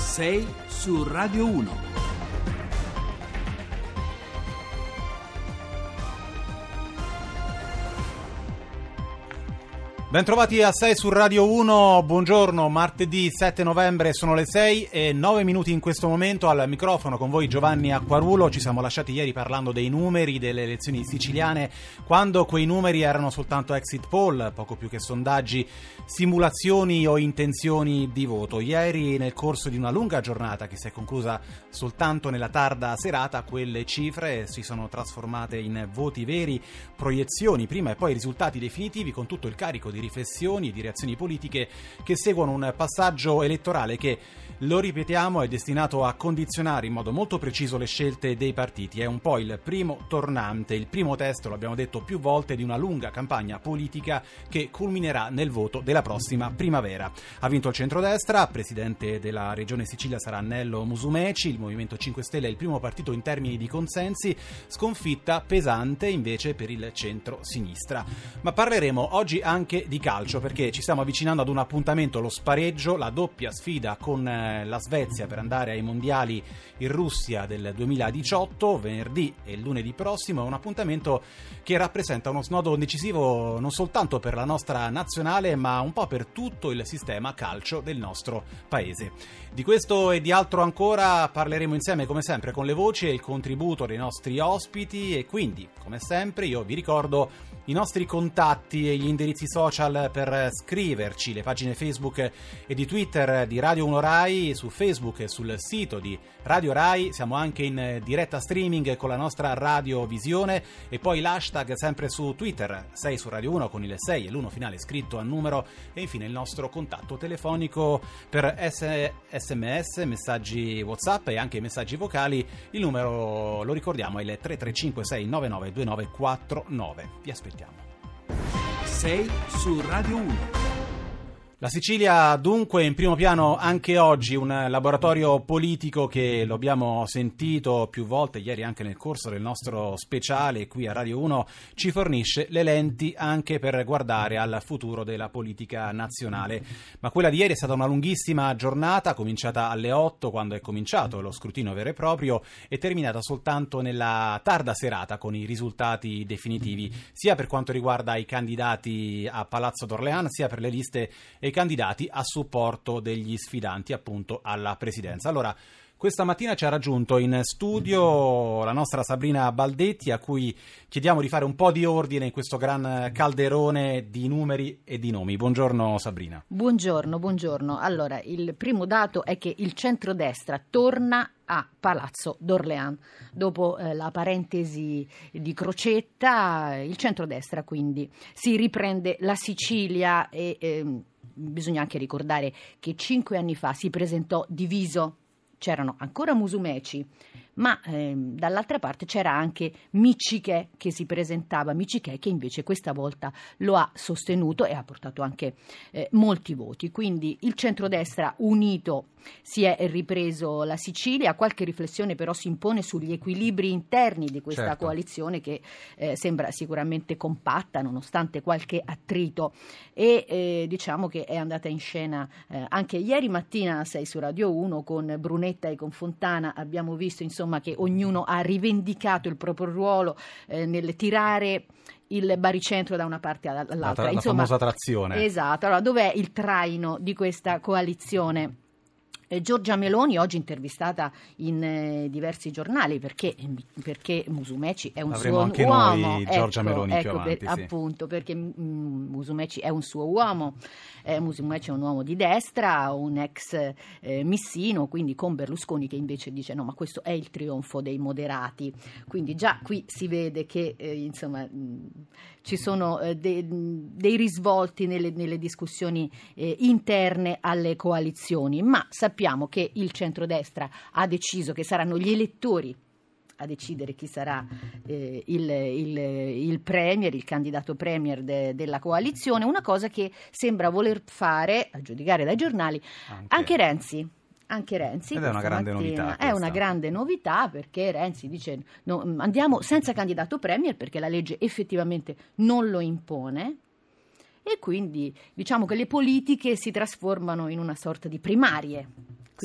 6 su Radio 1. Bentrovati a 6 su Radio 1, buongiorno, martedì 7 novembre sono le 6 e 9 minuti in questo momento al microfono con voi Giovanni Acquarulo, ci siamo lasciati ieri parlando dei numeri delle elezioni siciliane quando quei numeri erano soltanto exit poll, poco più che sondaggi, simulazioni o intenzioni di voto. Ieri nel corso di una lunga giornata che si è conclusa soltanto nella tarda serata quelle cifre si sono trasformate in voti veri, proiezioni prima e poi risultati definitivi con tutto il carico di riflessioni e di reazioni politiche che seguono un passaggio elettorale che, lo ripetiamo, è destinato a condizionare in modo molto preciso le scelte dei partiti. È un po' il primo tornante, il primo testo, l'abbiamo detto più volte, di una lunga campagna politica che culminerà nel voto della prossima primavera. Ha vinto il centrodestra, presidente della regione Sicilia sarà Annello Musumeci, il Movimento 5 Stelle è il primo partito in termini di consensi, sconfitta pesante invece per il centro-sinistra. Ma parleremo oggi anche di calcio perché ci stiamo avvicinando ad un appuntamento, lo spareggio, la doppia sfida con eh, la Svezia per andare ai mondiali in Russia del 2018, venerdì e lunedì prossimo, è un appuntamento che rappresenta uno snodo decisivo non soltanto per la nostra nazionale ma un po' per tutto il sistema calcio del nostro paese. Di questo e di altro ancora parleremo insieme come sempre con le voci e il contributo dei nostri ospiti e quindi come sempre io vi ricordo i nostri contatti e gli indirizzi social per scriverci, le pagine Facebook e di Twitter di Radio 1 Rai, su Facebook e sul sito di Radio Rai, siamo anche in diretta streaming con la nostra radiovisione e poi l'hashtag sempre su Twitter, 6 su Radio 1 con il 6 e l'1 finale scritto a numero e infine il nostro contatto telefonico per sms, messaggi WhatsApp e anche messaggi vocali, il numero lo ricordiamo è il 335 699 2949. Vi aspettiamo. 6 su Radio 1. La Sicilia dunque in primo piano anche oggi, un laboratorio politico che lo abbiamo sentito più volte, ieri anche nel corso del nostro speciale qui a Radio 1, ci fornisce le lenti anche per guardare al futuro della politica nazionale. Ma quella di ieri è stata una lunghissima giornata, cominciata alle 8 quando è cominciato lo scrutinio vero e proprio e terminata soltanto nella tarda serata con i risultati definitivi, sia per quanto riguarda i candidati a Palazzo d'Orleans, sia per le liste e dei candidati a supporto degli sfidanti appunto alla presidenza. Allora, questa mattina ci ha raggiunto in studio la nostra Sabrina Baldetti, a cui chiediamo di fare un po' di ordine in questo gran calderone di numeri e di nomi. Buongiorno Sabrina. Buongiorno, buongiorno. Allora, il primo dato è che il centrodestra torna a Palazzo d'Orléans. Dopo eh, la parentesi di Crocetta, il centrodestra quindi si riprende la Sicilia e eh, bisogna anche ricordare che cinque anni fa si presentò diviso, c'erano ancora Musumeci, ma ehm, dall'altra parte c'era anche Michiché che si presentava, Michiché che invece questa volta lo ha sostenuto e ha portato anche eh, molti voti. Quindi il centrodestra unito si è ripreso la Sicilia, qualche riflessione però si impone sugli equilibri interni di questa certo. coalizione che eh, sembra sicuramente compatta nonostante qualche attrito e eh, diciamo che è andata in scena eh, anche ieri mattina 6 su Radio 1 con Brunetta e con Fontana abbiamo visto insomma che ognuno ha rivendicato il proprio ruolo eh, nel tirare il baricentro da una parte all'altra. La, tra- la famosa trazione. Esatto. Allora, dov'è il traino di questa coalizione? Eh, Giorgia Meloni, oggi intervistata in eh, diversi giornali, perché, perché Musumeci è un Avremo suo anche uomo. Noi, Giorgia ecco, Meloni ecco, più avanti, per, sì. appunto, perché mm, Musumeci è un suo uomo, eh, Musumeci è un uomo di destra, un ex eh, missino, quindi con Berlusconi che invece dice no, ma questo è il trionfo dei moderati. Quindi già qui si vede che eh, insomma, mh, ci sono eh, de, dei risvolti nelle, nelle discussioni interne alle coalizioni, ma sappiamo sappiamo che il centrodestra ha deciso che saranno gli elettori a decidere chi sarà eh, il, il, il, premier, il candidato premier de, della coalizione, una cosa che sembra voler fare, a giudicare dai giornali, anche, anche Renzi. Anche Renzi. Ed è una grande novità. È una grande novità perché Renzi dice no, andiamo senza candidato premier perché la legge effettivamente non lo impone e quindi diciamo che le politiche si trasformano in una sorta di primarie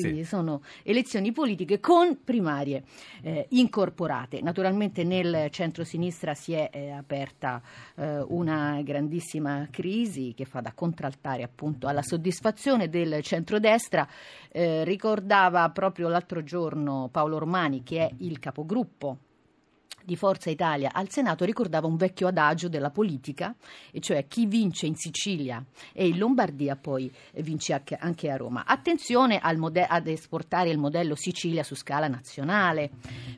quindi Sì. sono elezioni politiche con primarie eh, incorporate. Naturalmente nel centro-sinistra si è eh, aperta eh, una grandissima crisi che fa da contraltare appunto alla soddisfazione del centrodestra. Eh, ricordava proprio l'altro giorno Paolo Ormani, che è il capogruppo di Forza Italia al Senato ricordava un vecchio adagio della politica, e cioè chi vince in Sicilia e in Lombardia poi vince anche- a Roma. Attenzione mode- ad esportare il modello Sicilia su scala nazionale,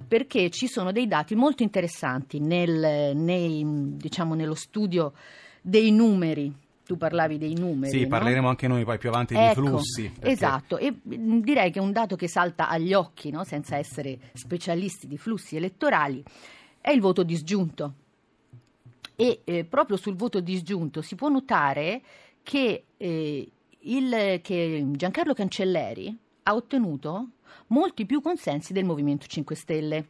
perché ci sono dei dati molto interessanti nel- nei- diciamo, nello studio dei numeri. Tu parlavi dei numeri. Sì, no? parleremo anche noi poi più avanti Ecco, di flussi. perché- Esatto, e mh, direi che un dato che salta agli occhi, no? senza essere specialisti di flussi elettorali, è il voto disgiunto. E eh, proprio sul voto disgiunto si può notare che, eh, il- che Giancarlo Cancelleri ha ottenuto molti più consensi del Movimento 5 Stelle.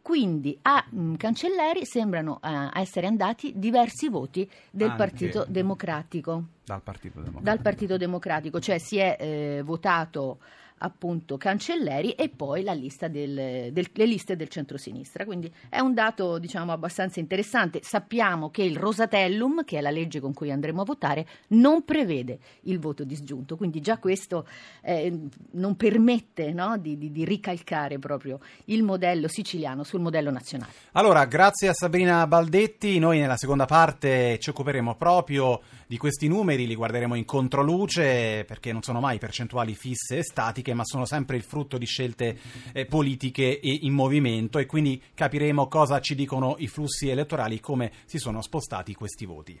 Quindi a mh, Cancelleri sembrano eh, essere andati diversi voti del Anche. Partito Democratico Dal Partito Democratico. dal Partito Democratico, cioè si è eh, votato appunto Cancelleri e poi la lista del- del- le liste del centrosinistra. Quindi è un dato diciamo abbastanza interessante. Sappiamo che il Rosatellum, che è la legge con cui andremo a votare, non prevede il voto disgiunto, quindi già questo eh, non permette no, di, di- di ricalcare proprio il modello siciliano sul modello nazionale. Allora, grazie a Sabrina Baldetti, noi nella seconda parte ci occuperemo proprio di questi numeri, li guarderemo in controluce perché non sono mai percentuali fisse e statiche, ma sono sempre il frutto di scelte eh, politiche e in movimento e quindi capiremo cosa ci dicono i flussi elettorali, come si sono spostati questi voti.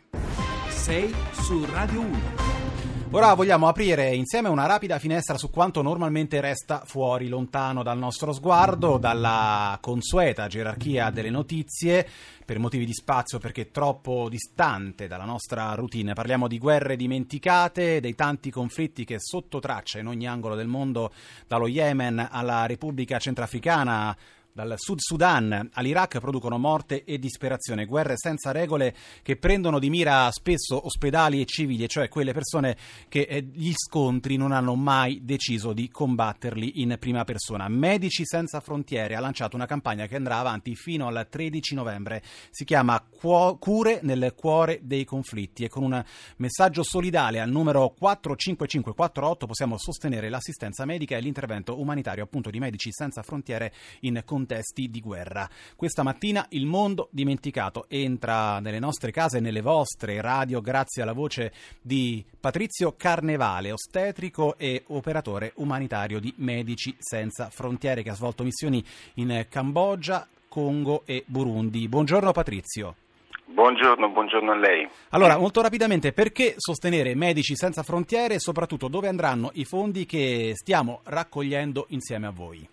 6 su Radio 1. Ora vogliamo aprire insieme una rapida finestra su quanto normalmente resta fuori, lontano dal nostro sguardo, dalla consueta gerarchia delle notizie, per motivi di spazio perché troppo distante dalla nostra routine. Parliamo di guerre dimenticate, dei tanti conflitti che sotto traccia in ogni angolo del mondo, dallo Yemen alla Repubblica Centrafricana, dal Sud Sudan all'Iraq producono morte e disperazione, guerre senza regole che prendono di mira spesso ospedali e civili, cioè quelle persone che eh, gli scontri non hanno mai deciso di combatterli in prima persona. Medici Senza Frontiere ha lanciato una campagna che andrà avanti fino al 13 novembre. Si chiama Cure nel cuore dei conflitti e con un messaggio solidale al numero 45548 possiamo sostenere l'assistenza medica e l'intervento umanitario appunto di Medici Senza Frontiere in contesti di guerra. Questa mattina il mondo dimenticato entra nelle nostre case e nelle vostre radio grazie alla voce di Patrizio Carnevale, ostetrico e operatore umanitario di Medici Senza Frontiere che ha svolto missioni in Cambogia, Congo e Burundi. Buongiorno Patrizio. Buongiorno, buongiorno a lei. Allora, molto rapidamente, perché sostenere Medici Senza Frontiere e soprattutto dove andranno i fondi che stiamo raccogliendo insieme a voi?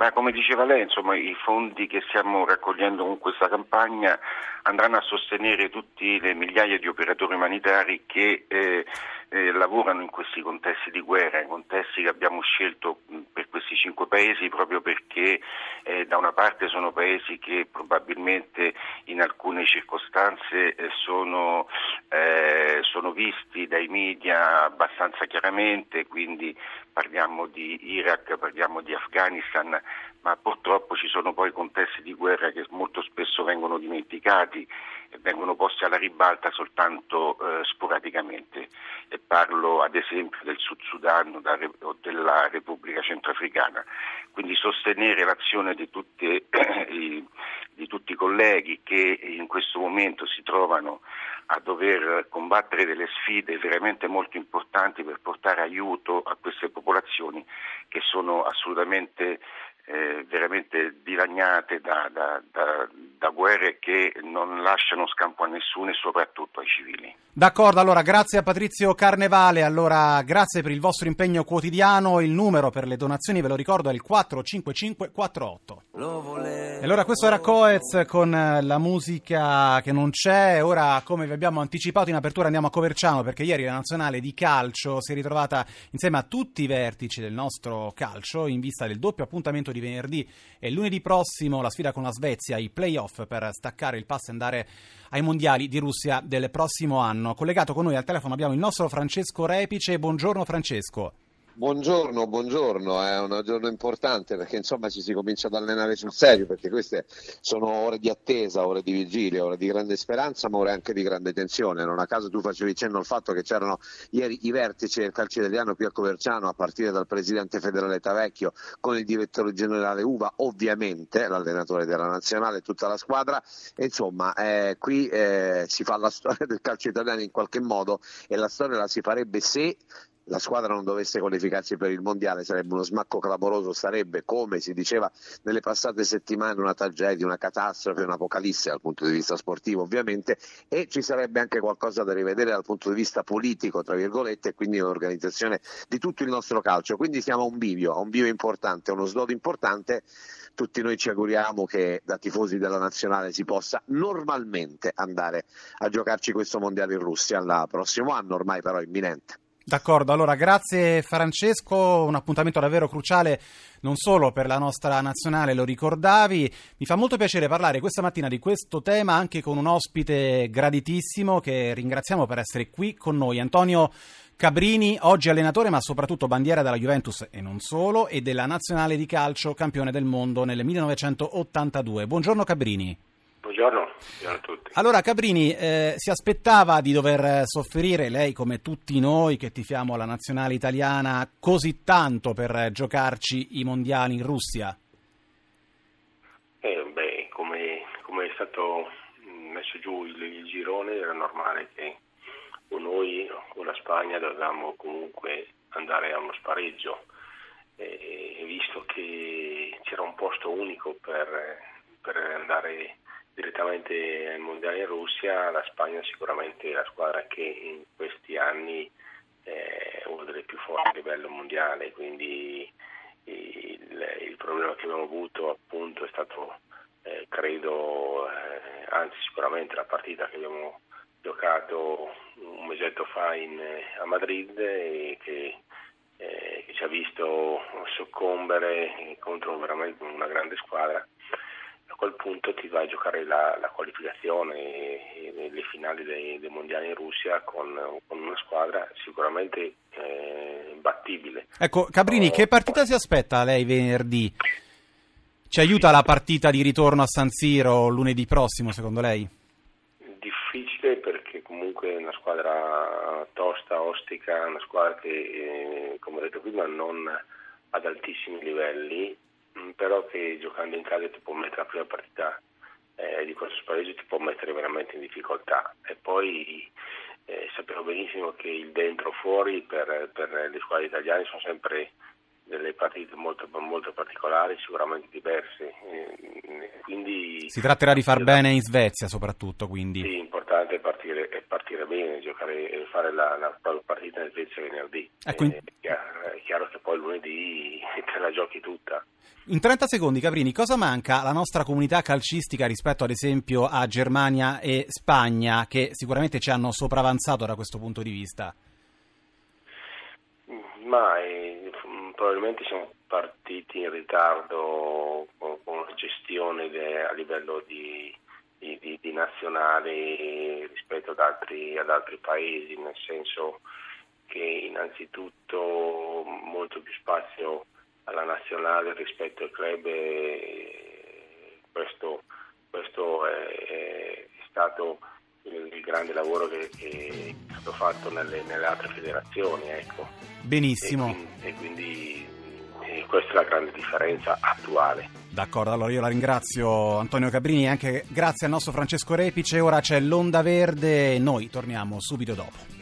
Ma come diceva lei, insomma, i fondi che stiamo raccogliendo con questa campagna andranno a sostenere tutte le migliaia di operatori umanitari che eh, eh, lavorano in questi contesti di guerra, in contesti che abbiamo scelto per questi cinque paesi proprio perché eh, da una parte sono paesi che probabilmente in alcune circostanze eh, sono, eh, sono visti dai media abbastanza chiaramente, quindi parliamo di Iraq, parliamo di Afghanistan, ma purtroppo ci sono poi contesti di guerra che molto spesso vengono dimenticati e vengono posti alla ribalta soltanto eh, sporadicamente. E parlo ad esempio del Sud Sudan o, della Repubblica Centroafricana. Quindi sostenere l'azione di, tutte, di tutti i colleghi che in questo momento si trovano a dover combattere delle sfide veramente molto importanti per portare aiuto a queste popolazioni che sono assolutamente eh, veramente dilaniate da, da- da- da guerre che non lasciano scampo a nessuno e soprattutto ai civili. D'accordo, allora grazie a Patrizio Carnevale, allora grazie per il vostro impegno quotidiano, il numero per le donazioni ve lo ricordo è il 45548. E allora questo era Coez con eh, la musica che non c'è, ora come vi abbiamo anticipato in apertura andiamo a Coverciano perché ieri la nazionale di calcio si è ritrovata insieme a tutti i vertici del nostro calcio in vista del doppio appuntamento di venerdì e lunedì prossimo la sfida con la Svezia, i playoff per staccare il passo e andare ai mondiali di Russia del prossimo anno. Collegato con noi al telefono abbiamo il nostro Francesco Repice, buongiorno Francesco. Buongiorno, buongiorno, è un giorno importante perché insomma ci si comincia ad allenare sul serio perché queste sono ore di attesa, ore di vigilia, ore di grande speranza ma ore anche di grande tensione. Non a caso tu facevi cenno al fatto che c'erano ieri i vertici del calcio italiano Pier Coverciano a partire dal presidente federale Tavecchio con il direttore generale Uva, ovviamente l'allenatore della nazionale tutta la squadra e insomma eh, qui eh, si fa la storia del calcio italiano in qualche modo e la storia la si farebbe se la squadra non dovesse qualificarsi per il mondiale sarebbe uno smacco clamoroso, sarebbe come si diceva nelle passate settimane una tragedia, una catastrofe, un'apocalisse dal punto di vista sportivo ovviamente e ci sarebbe anche qualcosa da rivedere dal punto di vista politico, tra virgolette, e quindi l'organizzazione di tutto il nostro calcio. Quindi siamo a un bivio, a un bivio importante, a uno snodo importante. Tutti noi ci auguriamo che da tifosi della nazionale si possa normalmente andare a giocarci questo mondiale in Russia il prossimo anno, ormai però imminente. D'accordo, allora grazie Francesco, un appuntamento davvero cruciale non solo per la nostra nazionale, lo ricordavi, mi fa molto piacere parlare questa mattina di questo tema anche con un ospite graditissimo che ringraziamo per essere qui con noi, Antonio Cabrini, oggi allenatore ma soprattutto bandiera della Juventus e non solo e della nazionale di calcio campione del mondo nel 1982. Buongiorno Cabrini. Buongiorno, buongiorno, a tutti. Allora Cabrini, eh, si aspettava di dover soffrire, lei come tutti noi che tifiamo la nazionale italiana, così tanto per giocarci i mondiali in Russia? Eh, beh, come, come, è stato messo giù il, il, girone era normale che o noi o la Spagna dovevamo comunque andare a uno spareggio, eh, visto che c'era un posto unico per, per andare direttamente ai mondiali in Russia, la Spagna sicuramente è la squadra che in questi anni è una delle più forti a livello mondiale, quindi il, il problema che abbiamo avuto appunto è stato eh, credo, eh, anzi sicuramente la partita che abbiamo giocato un mesetto fa in, a Madrid e che, eh, che ci ha visto soccombere contro veramente una grande squadra quel punto ti vai a giocare la, la qualificazione nelle finali dei, dei, mondiali in Russia con, con una squadra sicuramente eh, imbattibile. Ecco, Cabrini, oh, che partita si aspetta lei venerdì? Ci aiuta la partita di ritorno a San Siro lunedì prossimo, secondo lei? Difficile perché comunque è una squadra tosta, ostica, una squadra che, eh, come ho detto prima, non ad altissimi livelli però che giocando in casa ti può mettere la prima partita eh, di questo spareggio ti può mettere veramente in difficoltà e poi eh, sappiamo benissimo che il dentro fuori per, per le squadre italiane sono sempre delle partite molto, molto particolari, sicuramente diverse. Eh, quindi, si tratterà di far bene in Svezia soprattutto. Quindi. Sì, l'importante è partire, è partire bene, giocare e fare la, la, la, partita in Svezia venerdì. Ecco, in... è, chiaro, è, chiaro, che poi lunedì la giochi tutta. In 30 secondi, Caprini, cosa manca alla nostra comunità calcistica rispetto ad esempio a Germania e Spagna, che sicuramente ci hanno sopravanzato da questo punto di vista? Ma eh, probabilmente siamo partiti in ritardo con, la gestione de, a livello di, di, di, di nazionale rispetto ad altri, ad altri paesi, nel senso che innanzitutto molto più spazio alla nazionale rispetto al club questo, questo è, è, stato il, grande lavoro che, che, è stato fatto nelle, nelle altre federazioni. Ecco. Benissimo. E quindi, e quindi questa è la grande differenza attuale. D'accordo, allora io la ringrazio Antonio Cabrini e anche grazie al nostro Francesco Repice. Ora c'è l'Onda Verde e noi torniamo subito dopo.